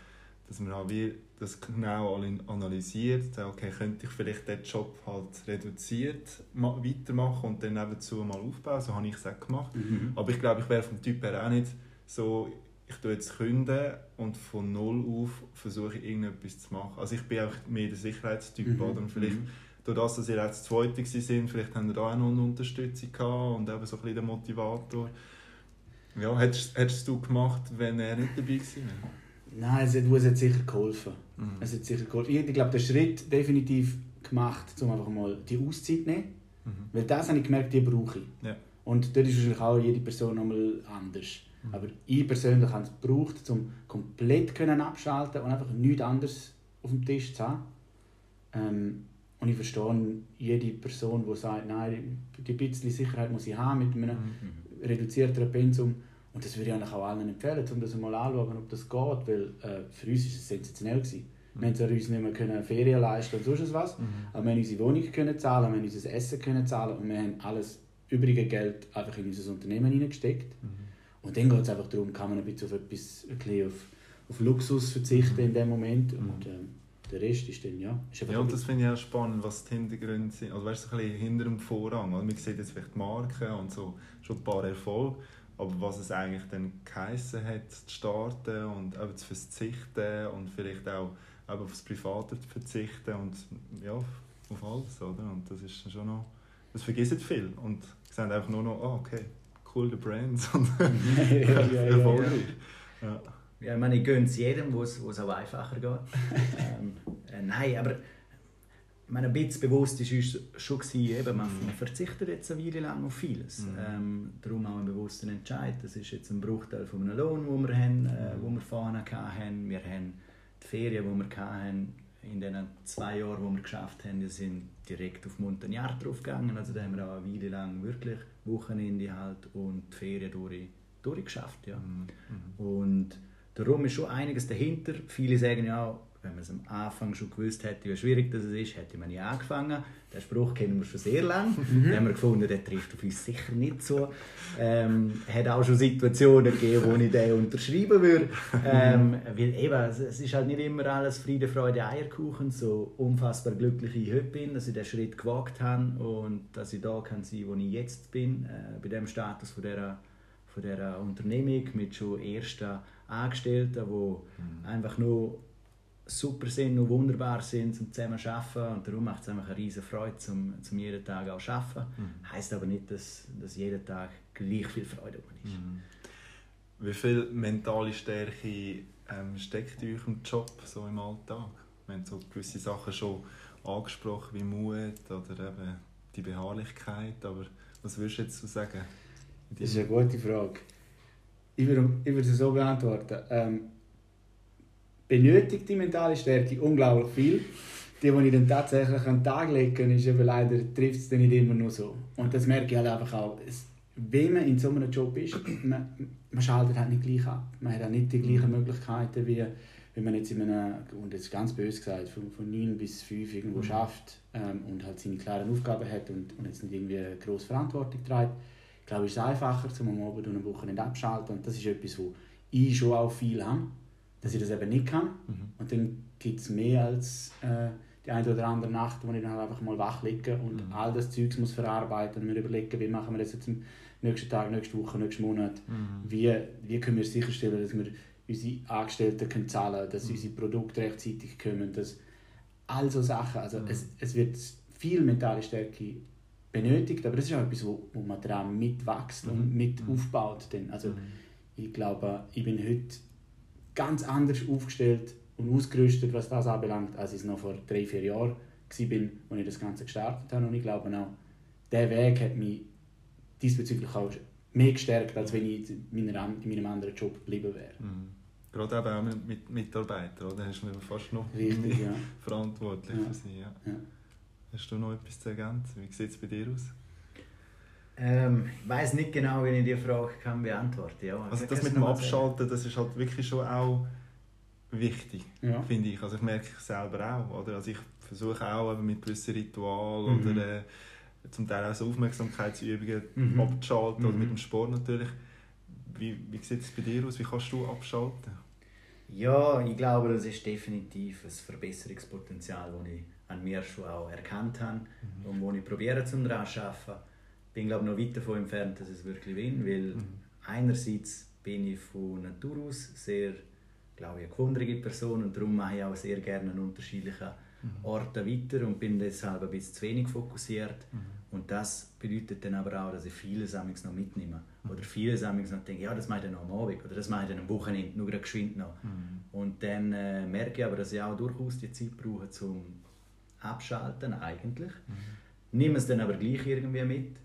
dass man auch wie das genau analysiert, okay, könnte ich vielleicht den Job halt reduziert ma- weitermachen und dann nebenzu mal aufbauen, so habe ich es auch gemacht.
Mhm.
Aber ich glaube, ich wäre vom Typ her auch nicht so, ich tue jetzt künden und von null auf versuche ich irgendetwas zu machen. Also ich bin auch mehr der Sicherheitstyp,
Mhm.
oder? Und vielleicht
Mhm.
durch das, dass ihr das Zweite sind, vielleicht haben da auch noch eine Unterstützung gehabt und eben so ein bisschen den Motivator. Ja, hättest, hättest du gemacht, wenn er nicht dabei gewesen wäre?
Nein, es hat, es hat sicher geholfen.
Mhm.
Es hat sicher geholfen. Ich, ich glaube, den Schritt definitiv gemacht, um einfach mal die Auszeit zu nehmen.
Mhm.
Weil das habe ich gemerkt, die brauche ich.
Ja.
Und dort ist wahrscheinlich auch jede Person nochmal anders.
Mhm.
Aber ich persönlich habe es gebraucht, um komplett können abschalten und einfach nichts anderes auf dem Tisch zu haben. Ähm, und ich verstehe jede Person, die sagt, nein, die bisschen Sicherheit muss ich haben mit einem
Mhm.
reduzierteren Pensum. Und das würde ich auch allen empfehlen, um das mal anzuschauen, ob das geht, weil äh, für uns war es sensationell. Gewesen. Wir haben zwar uns nicht mehr können Ferien leisten und sonst was,
Mhm.
aber wir haben unsere Wohnung können zahlen, wir haben unser Essen können zahlen und wir haben alles übrige Geld einfach in unser Unternehmen hineingesteckt. Mhm. Und dann geht es einfach darum, kann man ein bisschen auf etwas, ein bisschen auf, auf Luxus verzichten mhm. in dem Moment. Und ähm, der Rest ist dann, ja... Ist
ja, und das finde ich auch spannend, was die Hintergründe sind. Also weißt du, ein bisschen hinter dem Vorrang. Also, man sieht jetzt vielleicht die Marken und so, schon ein paar Erfolge. Aber was es eigentlich dann geheissen hat, zu starten und eben zu verzichten und vielleicht auch eben auf das Private zu verzichten und ja, auf alles, oder? Und das ist schon noch... Das vergessen viele und sehen einfach nur noch, oh, okay, coole Brands und ja, ja, ja, erfolgreich.
Ja. Ja, ich meine, ich gönne es jedem, wo es auch einfacher geht. ähm, äh, nein, aber meine, ein bisschen bewusst war uns schon, gewesen, eben, man, man verzichtet jetzt eine Weile lang auf vieles. Mhm. Ähm, darum auch ein bewusster Entscheid. Das ist jetzt ein Bruchteil von einem Lohn, den wir, haben, äh, wo wir vorne hatten. Wir haben die Ferien, die wir hatten, in den zwei Jahren, die wir geschafft haben, wir sind direkt auf Montagnard draufgegangen. Also da haben wir auch eine Weile lang wirklich Wochenende halt und die Ferien durch, durchgeschafft. Ja. Mhm. mhm. Und Darum ist schon einiges dahinter. Viele sagen ja, wenn man es am Anfang schon gewusst hätte, wie schwierig das ist, hätte man ja angefangen. Den Spruch kennen wir schon sehr lange. Mhm. Den haben wir gefunden, der trifft auf uns sicher nicht so. Ähm, hat auch schon Situationen gegeben, wo ich den unterschreiben würde. Ähm, weil eben, es ist halt nicht immer alles Friede, Freude, Eierkuchen. So unfassbar glücklich ich heute bin, dass ich diesen Schritt gewagt habe und dass ich da kann sein, wo ich jetzt bin, äh, bei dem Status von dieser, von dieser Unternehmung mit schon ersten Angestellten, die mhm. einfach nur super sind und wunderbar sind zum zusammen arbeiten und darum macht es einfach eine riesige Freude, zum, zum jeden Tag auch arbeiten. Mhm. Heißt aber nicht, dass, dass jeden Tag gleich viel Freude ist. Mhm.
Wie viel mentale Stärke ähm, steckt in eurem Job so im Alltag? Wir haben so gewisse Sachen schon angesprochen, wie Mut oder eben die Beharrlichkeit, aber was würdest du jetzt so sagen?
Das ist eine gute Frage. Ich würde, ich würde es so beantworten. Ähm, benötigt die mentale Stärke unglaublich viel. Die, die ich dann tatsächlich an den Tag lege, ist eben leider, trifft es dann nicht immer nur so. Und das merke ich halt einfach auch. Es, wenn man in so einem Job ist, man, man schaltet halt nicht gleich ab. Man hat auch nicht die gleichen Möglichkeiten, wie wenn man jetzt in einem, und ist ganz böse gesagt, von, von 9 bis 5 irgendwo mhm. schafft ähm, und halt seine klaren Aufgaben hat und, und jetzt nicht irgendwie eine grosse Verantwortung trägt glaube ich, ist es einfacher, um am Abend und am Wochenende abschalten. Und das ist etwas, wo ich schon auch viel habe, dass ich das eben nicht kann. Mhm. Und dann gibt es mehr als äh, die eine oder andere Nacht, wo ich dann halt einfach mal wach liege und mhm. all das Zeugs muss verarbeiten und mir überlegen, wie machen wir das jetzt am nächsten Tag, nächste Woche, nächsten Monat. Mhm. Wie, wie können wir sicherstellen, dass wir unsere Angestellten können zahlen können, dass mhm. unsere Produkte rechtzeitig kommen, dass all so Sachen. Also mhm. es, es wird viel mentale Stärke benötigt, aber das ist auch etwas, wo, wo man daran mitwächst und mit mhm. aufbaut. Dann. Also ich glaube, ich bin heute ganz anders aufgestellt und ausgerüstet, was das anbelangt, als ich es noch vor drei, vier Jahren war, als ich das Ganze gestartet habe. Und ich glaube auch, der Weg hat mich diesbezüglich auch mehr gestärkt, als wenn ich in meinem anderen Job geblieben wäre. Mhm.
Gerade eben auch mit Mitarbeitern, oder? Hast du fast noch
Richtig, ja.
verantwortlich ja. für sie. Ja. ja. Hast du noch etwas zu ergänzen? Wie sieht es bei dir aus?
Ähm, ich weiß nicht genau, wie ich diese Frage kann beantworten
ja, Also das mit dem Abschalten, das ist halt wirklich schon auch wichtig, ja. finde ich. Also ich merke es selber auch. Oder? Also ich versuche auch mit gewissen Ritualen mhm. oder äh, zum Teil auch so Aufmerksamkeitsübungen mhm. abzuschalten mhm. oder mit dem Sport natürlich. Wie, wie sieht es bei dir aus? Wie kannst du abschalten?
Ja, ich glaube, das ist definitiv ein Verbesserungspotenzial, das ich an mir schon auch erkannt habe mhm. und wo ich probiere zum daran zu arbeiten. Bin glaube noch weit davon entfernt, dass es wirklich bin, weil mhm. einerseits bin ich von Natur aus sehr, glaube ich, eine gewundrige Person und darum mache ich auch sehr gerne an unterschiedlichen mhm. Orten weiter und bin deshalb ein bisschen zu wenig fokussiert. Mhm. Und das bedeutet dann aber auch, dass ich vieles noch mitnehme. Mhm. Oder vieles noch denke, ja, das mache ich dann noch am Abend oder das mache ich dann am Wochenende, nur geschwind noch. Mhm. Und dann äh, merke ich aber, dass ich auch durchaus die Zeit brauche, um abschalten eigentlich. Mhm. Nimm es dann aber gleich irgendwie mit.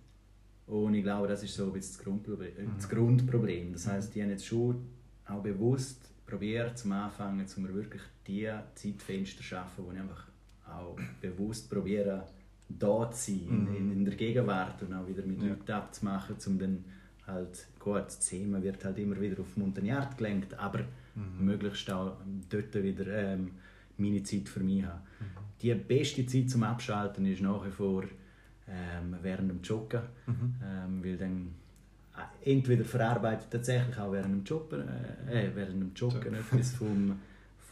Und ich glaube, das ist so ein bisschen das Grundproblem. Äh, das. Grundproblem. Das heißt, die haben jetzt schon auch bewusst probiert, zum Anfangen, um wirklich die Zeitfenster zu schaffen, wo ich einfach auch bewusst probiere, da zu sein, mhm. in, in, der Gegenwart und auch wieder mit ja. Leuten abzumachen, um dann halt, gut, das Thema wird halt immer wieder auf Montagnard gelenkt, aber mhm. möglichst auch dort wieder ähm, meine Zeit für mich haben. Mhm die beste Zeit zum Abschalten ist nach wie vor ähm, während dem Joggen,
Mhm.
ähm, weil dann äh, entweder verarbeitet tatsächlich auch während dem Joggen, äh, äh, während dem Joggen etwas vom,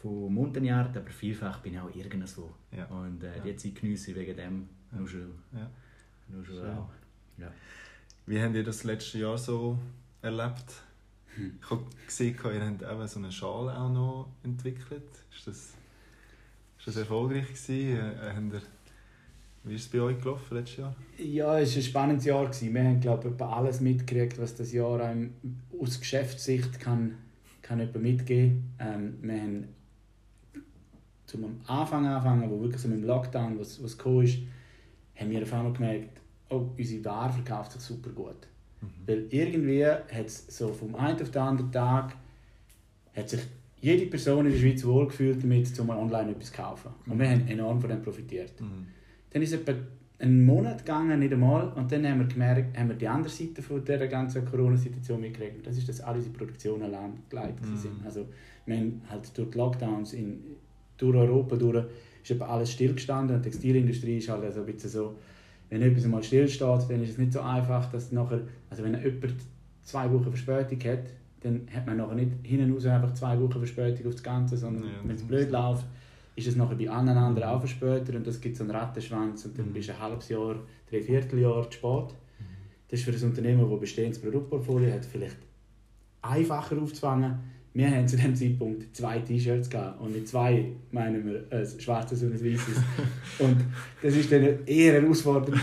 vom Montagnard, aber vielfach bin ich auch irgendwo.
Ja.
Und äh,
Ja.
die Zeit geniesse ich wegen dem nur schon,
Ja.
nur schon auch. Ja.
Wie habt ihr das letzte Jahr so erlebt?
Hm.
Ich habe gesehen, ihr habt eben so eine Schale auch noch entwickelt. Ist das, ist das erfolgreich gewesen? Äh, ihr, wie ist es bei euch gelaufen letztes Jahr?
Ja, es war ein spannendes Jahr. gewesen. Wir haben, glaube ich, alles mitgekriegt, was das Jahr einem aus Geschäftssicht kann, kann jemand mitgeben ähm, Wir haben zum Anfang anfangen, wo wirklich so mit dem Lockdown, was, was gekommen ist, haben wir auf einmal gemerkt, oh, unsere Ware verkauft sich super gut. Weil irgendwie hat es so vom einen auf den anderen Tag hat sich jede Person in der Schweiz wohlgefühlt damit, um online etwas zu kaufen. Und wir haben enorm von dem profitiert.
Mhm.
Dann ist es etwa einen Monat gegangen, nicht einmal, und dann haben wir gemerkt, haben wir die andere Seite von dieser ganzen Corona-Situation mitgekriegt. Das ist, dass alle unsere Produktionen lahmgelegt
Mhm.
sind. Also wir haben halt durch die Lockdowns in, durch Europa durch, ist alles stillgestanden und die Textilindustrie ist halt also ein bisschen so, wenn etwas mal stillsteht, dann ist es nicht so einfach, dass nachher, also wenn jemand zwei Wochen Verspätung hat, dann hat man nachher nicht hinten raus einfach zwei Wochen Verspätung auf das Ganze, sondern
Ja,
wenn es blöd läuft, ist es nachher bei allen anderen auch verspätet und das gibt so einen Rattenschwanz und dann
Mhm.
bist du ein halbes Jahr, drei Vierteljahr zu spät. Das ist für ein Unternehmen, das bestehendes Produktportfolio hat, vielleicht einfacher aufzufangen. Wir haben zu dem Zeitpunkt zwei T-Shirts gehabt und mit zwei meinen wir ein schwarzes und ein weißes. und das ist dann eher herausfordernd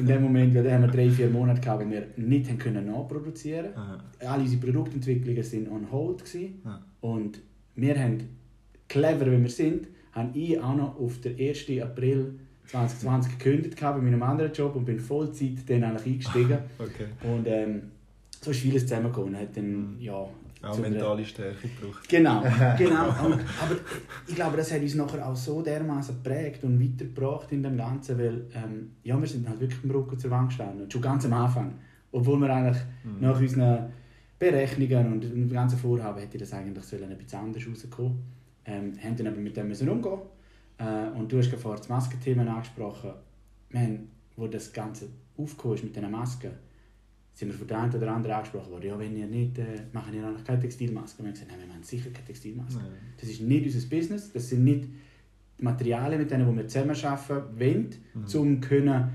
in dem Moment, weil dann haben wir drei, vier Monate gehabt, wo wir nicht haben können nachproduzieren
Aha.
Alle unsere Produktentwicklungen sind on hold gewesen.
Ja.
und wir haben clever, wie wir sind, haben ich auch noch auf den 1. April 2020 gekündigt bei meinem anderen Job und bin Vollzeit dann eigentlich eingestiegen.
Okay.
Und ähm, so ist vieles zusammengekommen. Hat dann, ja,
Auch mentale Stärke gebraucht.
Genau, genau. Aber ich glaube, das hat uns nachher auch so dermaßen geprägt und weitergebracht in dem Ganzen, weil ähm, ja, wir sind halt wirklich im Rücken zur Wand gestanden, schon ganz am Anfang. Obwohl wir eigentlich
Mhm.
nach unseren Berechnungen und dem ganzen Vorhaben hätte das eigentlich sollen ein bisschen anders rauskommen ähm, haben dann aber mit dem müssen umgehen äh, und du hast vorhin das Maskenthema angesprochen. Haben, wo das Ganze aufgekommen ist mit diesen Masken, sind wir von der einen oder anderen angesprochen worden, ja, wenn ihr nicht, äh, machen ihr eigentlich keine Textilmasken. Und wir haben gesagt, nein, wir machen sicher keine Textilmasken.
Nein.
Das ist nicht unser Business, das sind nicht die Materialien, mit denen wir zusammenarbeiten wollen,
Mhm.
um können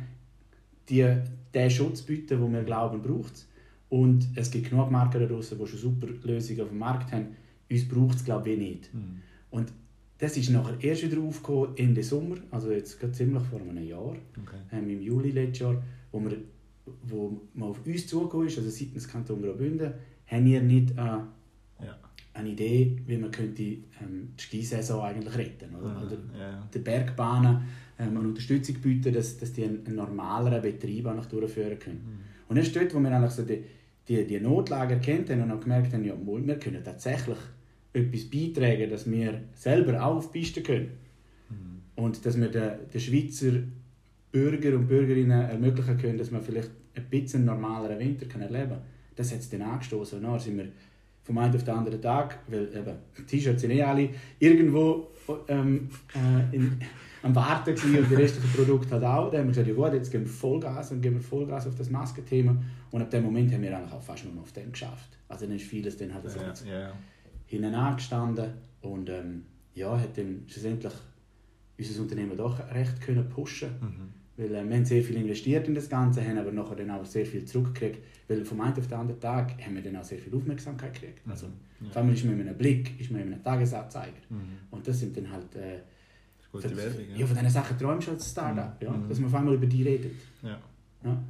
die, den Schutz zu bieten, den wir glauben, braucht. Und es gibt genug Marken da draussen, die schon super Lösungen auf dem Markt haben. Uns braucht es, glaube ich, nicht.
Mhm.
Und das ist nachher erst wieder aufgekommen Ende Sommer, also jetzt gerade ziemlich vor einem Jahr,
Okay.
ähm, im Juli letztes Jahr, wo, wir, wo man auf uns zugekommen ist, also seitens Kanton Graubünden, haben wir nicht äh,
Ja.
eine Idee, wie man könnte ähm, die Skisaison eigentlich retten oder?
Mhm.
oder
Ja,
den Bergbahnen ähm, eine Unterstützung bieten, dass, dass die einen, einen normaleren Betrieb eigentlich durchführen können. Und erst dort, wo wir eigentlich so die, die, die Notlage erkannt haben und auch gemerkt haben, ja, wir können tatsächlich etwas beitragen, dass wir selber auch auf die Piste können. Und dass wir den, den Schweizer Bürger und Bürgerinnen ermöglichen können, dass man vielleicht ein bisschen normaleren Winter kann erleben kann. Das hat es dann angestoßen. Und dann sind wir vom einen auf den anderen Tag, weil eben, T-Shirts sind eh alle irgendwo ähm, äh, in, am Warten und die restlichen Produkte halt auch. Dann haben wir gesagt, ja gut, jetzt geben wir Vollgas und geben wir Vollgas auf das Maskenthema. Und ab dem Moment haben wir eigentlich auch fast nur noch auf dem geschafft. Also dann ist vieles dann halt so
ja.
Hinten angestanden und ähm, ja, hat dann schlussendlich unser Unternehmen doch recht können pushen
Mhm.
weil äh, wir haben sehr viel investiert in das Ganze, haben aber nachher dann auch sehr viel zurückgekriegt, weil vom einen auf den anderen Tag haben wir dann auch sehr viel Aufmerksamkeit gekriegt. Also,
Ja.
Auf einmal ist man mit einem Blick, ist man mit einem Tagesanzeiger
Mhm.
und das sind dann halt äh,
Das ist gute Werbung.
ja, von diesen Sachen träumst du als Startup, ja,
Mhm.
dass man auf einmal über die redet.
Ja.
Ja.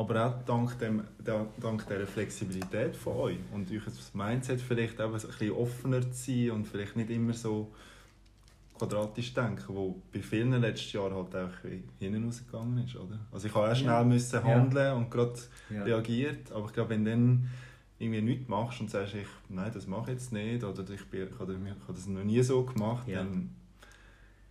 Aber auch dank, dem, da- dank dieser Flexibilität von euch und euch das Mindset vielleicht auch ein bisschen offener zu sein und vielleicht nicht immer so quadratisch denken, wo bei vielen letztes Jahr halt auch hinten rausgegangen ist, oder? Also ich habe auch schnell
Ja.
müssen handeln und gerade
Ja.
reagiert, aber ich glaube, wenn du dann irgendwie nichts machst und sagst, ich, nein, das mache ich jetzt nicht oder ich, bin, ich habe das noch nie so gemacht,
Ja.
dann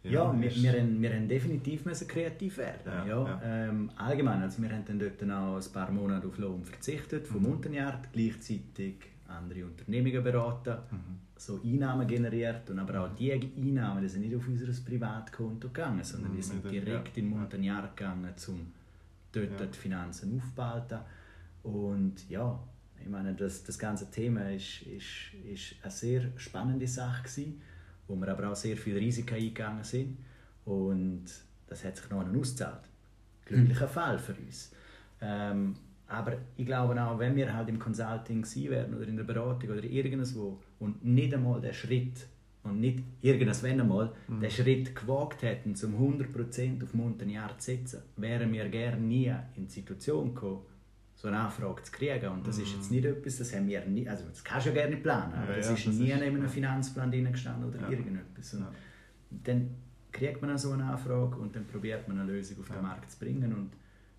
Ja, wir,
ist-
wir, haben, wir haben definitiv müssen kreativ werden.
Ja,
Ja,
ja.
Ähm, allgemein, also wir haben dann dort dann auch ein paar Monate auf Lohn verzichtet vom
Mhm.
Montagnard, gleichzeitig andere Unternehmungen beraten,
Mhm.
so Einnahmen generiert und aber auch die Einnahmen, die sind nicht auf unser Privatkonto gegangen, sondern die
Mhm,
sind
ja,
direkt
ja.
in Montagnard gegangen, um dort
Ja.
die Finanzen aufbehalten. Und ja, ich meine, das, das ganze Thema ist, ist, ist eine sehr spannende Sache gewesen, wo wir aber auch sehr viele Risiken eingegangen sind. Und das hat sich noch ausgezahlt. Glücklicher Fall für uns. Ähm, aber ich glaube auch, wenn wir halt im Consulting gewesen wären oder in der Beratung oder irgendwo und nicht einmal den Schritt und nicht irgendwann einmal den Schritt gewagt hätten, zum 100% auf Montagnard zu setzen, wären wir gerne nie in die Situation gekommen, so eine Anfrage zu kriegen. Und das ist jetzt nicht etwas, das haben wir nie, also das kannst du ja gerne planen, aber
Ja,
das
ja,
ist
das
nie
ist-
in einem Finanzplan drin gestanden oder irgendetwas. Und dann kriegt man so eine Anfrage und dann probiert man eine Lösung auf den Markt zu bringen. Und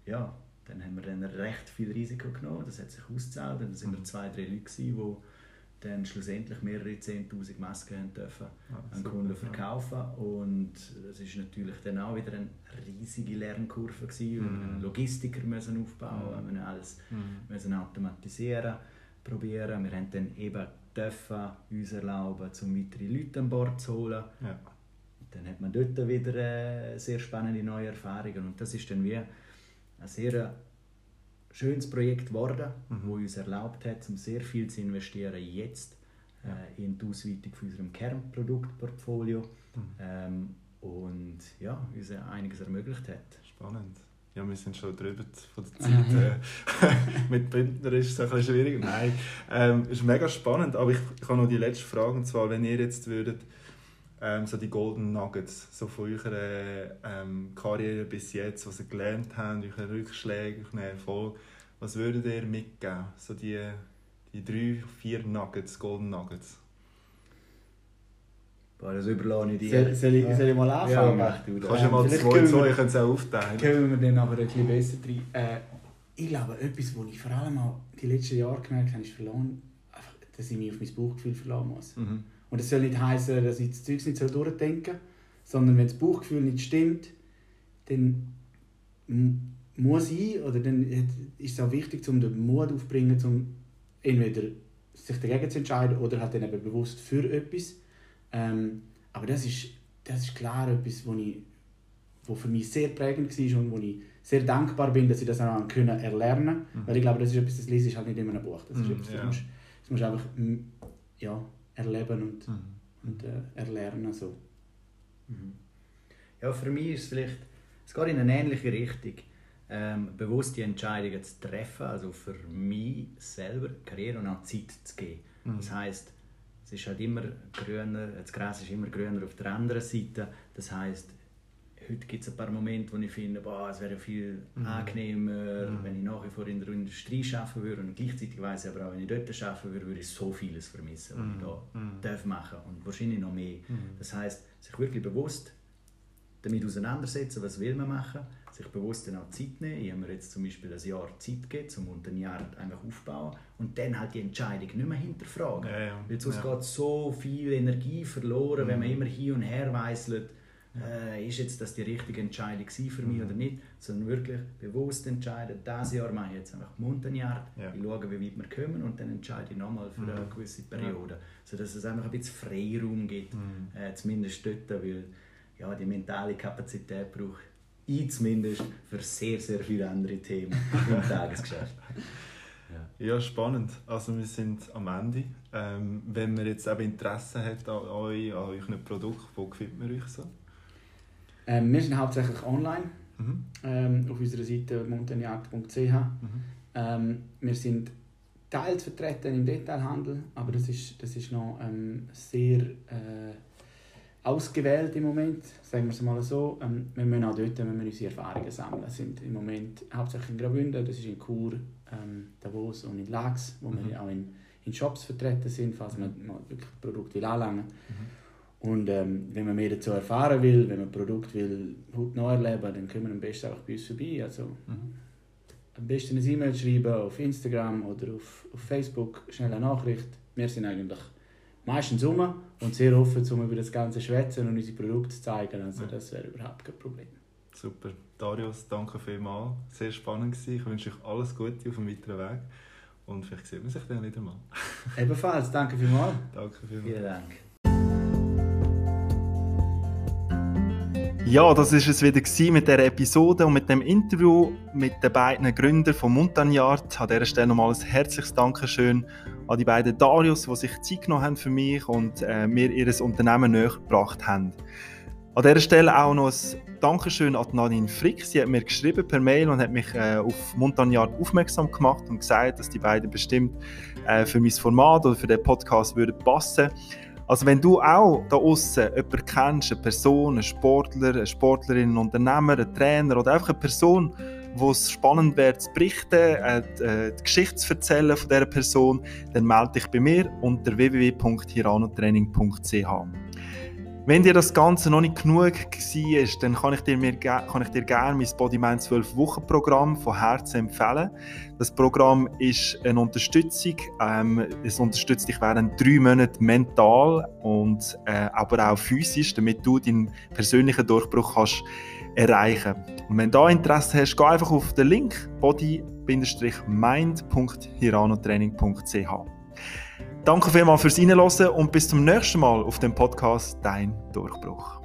ja, dann haben wir dann recht viel Risiko genommen, das hat sich ausgezahlt. Und dann sind wir
Mhm.
zwei, drei Leute gewesen, die dann schlussendlich mehrere 10'000 Masken haben dürfen
Ja,
an Kunden
ja.
verkaufen und das ist natürlich dann auch wieder eine riesige Lernkurve gewesen, weil wir
Mhm.
einen Logistiker müssen aufbauen,
Mhm.
wir müssen alles
Mhm.
müssen automatisieren, probieren. Wir haben dann eben dürfen uns erlauben, um weitere Leute an Bord zu holen.
Ja.
Dann hat man dort wieder äh, sehr spannende neue Erfahrungen und das ist dann wie ein sehr schönes Projekt geworden,
Mhm.
wo uns erlaubt hat, um sehr viel zu investieren jetzt äh, in die Ausweitung von unserem Kernproduktportfolio
Mhm.
ähm, und ja, uns einiges ermöglicht hat.
Spannend. Ja, wir sind schon drüber von der Zeit. äh, mit Bündner ist es ein bisschen schwierig. Nein, ähm, ist mega spannend. Aber ich, ich habe noch die letzte Frage. Und zwar, wenn ihr jetzt würdet, ähm, so die Golden Nuggets so von eurer ähm, Karriere bis jetzt, was ihr gelernt habt, eure Rückschläge, euren Erfolg, was würdet ihr mitgeben? So die, die drei, vier Nuggets, Golden Nuggets.
Boah, das überlasse ich dir.
soll, ich, soll ich mal
Ja,
anfangen?
mach du das.
Kannst du mal
vielleicht
zwei,
können
zwei, ihr könnt es auch aufteilen.
Kommen wir dann aber ein bisschen besser rein. Äh, ich glaube, etwas, was ich vor allem auch die letzten Jahre gemerkt habe, ist verloren, einfach, dass ich mich auf mein Bauchgefühl verlassen muss.
Mhm.
Und das soll nicht heißen, dass ich das Zeug nicht so durchdenken soll, sondern wenn das Bauchgefühl nicht stimmt, dann muss ich, oder dann ist es auch wichtig, um den Mut aufzubringen, um entweder sich dagegen zu entscheiden oder halt dann eben bewusst für etwas. Ähm, aber das ist, das ist klar etwas, wo, ich, wo für mich sehr prägend war und wo ich sehr dankbar bin, dass ich das auch können erlernen
Mhm.
Weil ich glaube, das ist etwas, das lese ich halt nicht in einem Buch. Das ist
Mhm,
etwas, das
ja.
musst, das musst einfach ja, erleben und,
Mhm.
und äh, erlernen. So.
Mhm. Ja, für mich ist es vielleicht, es geht in eine ähnliche Richtung, ähm, bewusst die Entscheidungen zu treffen, also für mich selber Karriere und auch Zeit zu geben.
Mhm.
Das heißt, es ist halt immer grüner, das Gras ist immer grüner auf der anderen Seite. Das heißt, heute gibt es ein paar Momente, wo ich finde, boah, es wäre viel
Mhm.
angenehmer,
Mhm.
wenn ich nach wie vor in der Industrie arbeiten würde und gleichzeitig weiss ich aber auch, wenn ich dort arbeiten würde, würde ich so vieles vermissen, was ich da
Mhm.
darf machen und wahrscheinlich noch mehr.
Mhm.
Das heißt, sich wirklich bewusst damit auseinandersetzen, was will man machen, sich bewusst dann auch Zeit nehmen. Ich habe mir jetzt zum Beispiel ein Jahr Zeit gegeben, um unter ein Jahr einfach aufzubauen und dann halt die Entscheidung nicht mehr hinterfragen.
Ja, ja.
Weil sonst
Ja.
geht so viel Energie verloren, wenn man
Mhm.
immer hin und her weißelt, äh, ist jetzt das die richtige Entscheidung für mich
Mhm.
oder nicht, sondern wirklich bewusst entscheiden, dieses Jahr mache ich jetzt einfach Montagnard,
Ja.
ich schaue, wie weit wir kommen und dann entscheide ich nochmal für eine
Mhm.
gewisse Periode, sodass es einfach ein bisschen Freiraum gibt,
Mhm.
äh, zumindest dort, weil ja, die mentale Kapazität brauche ich zumindest für sehr, sehr viele andere Themen im Tagesgeschäft. Ja.
Ja, spannend. Also wir sind am Ende. Ähm, wenn man jetzt eben Interesse hat an euch, an euren Produkt, wo findet man euch so?
Ähm, wir sind hauptsächlich online
Mhm.
ähm, auf unserer Seite montagnard.ch.
Mhm.
Ähm, wir sind teils vertreten im Detailhandel, aber das ist, das ist noch ähm, sehr äh, ausgewählt im Moment, sagen wir es mal so. Ähm, wir müssen auch dort wir unsere Erfahrungen sammeln. Wir sind im Moment hauptsächlich in Graubünden, das ist in Chur, ähm, Davos und in Lax, wo
Mhm.
wir auch in, in Shops vertreten sind, falls man mal wirklich Produkte anlangen Und ähm, wenn man mehr dazu erfahren will, wenn man ein Produkt will, neu erleben, dann können wir am besten einfach bei uns vorbei. Also,
Mhm.
am besten eine E-Mail schreiben auf Instagram oder auf, auf Facebook, schnell eine Nachricht. Wir sind eigentlich meistens rum und sehr offen, um über das Ganze zu schwätzen und unsere Produkte zu zeigen. Also das wäre überhaupt kein Problem.
Super. Darius, danke vielmals. Sehr spannend gewesen. Ich wünsche euch alles Gute auf dem weiteren Weg. Und vielleicht sieht man sich dann wieder mal.
Ebenfalls, danke vielmals.
Danke vielmals.
Vielen Dank.
Ja, das ist es wieder mit der Episode und mit dem Interview mit den beiden Gründern von Montagnard. An dieser Stelle nochmal ein herzliches Dankeschön an die beiden Darius, die sich Zeit genommen haben für mich und äh, mir ihr Unternehmen näher gebracht haben. An dieser Stelle auch noch ein Dankeschön an Nadine Frick. Sie hat mir geschrieben per Mail und hat mich äh, auf Montagnard aufmerksam gemacht und gesagt, dass die beiden bestimmt äh, für mein Format oder für den Podcast würden passen also wenn du auch da außen jemanden kennst, eine Person, einen Sportler, eine Sportlerin, einen Unternehmer, einen Trainer oder einfach eine Person, wo es spannend wäre zu berichten, äh, äh, die Geschichte zu erzählen von dieser Person, dann melde dich bei mir unter www.hiranotraining.ch. Wenn dir das Ganze noch nicht genug war, dann kann ich dir, mir, kann ich dir gerne mein Bodymind 12 Wochen Programm von Herzen empfehlen. Das Programm ist eine Unterstützung. Ähm, es unterstützt dich während drei Monaten mental und äh, aber auch physisch, damit du deinen persönlichen Durchbruch kannst erreichen. Und wenn du Interesse hast, geh einfach auf den Link body-mind.hiranotraining.ch. Danke vielmals fürs Reinhören und bis zum nächsten Mal auf dem Podcast Dein Durchbruch.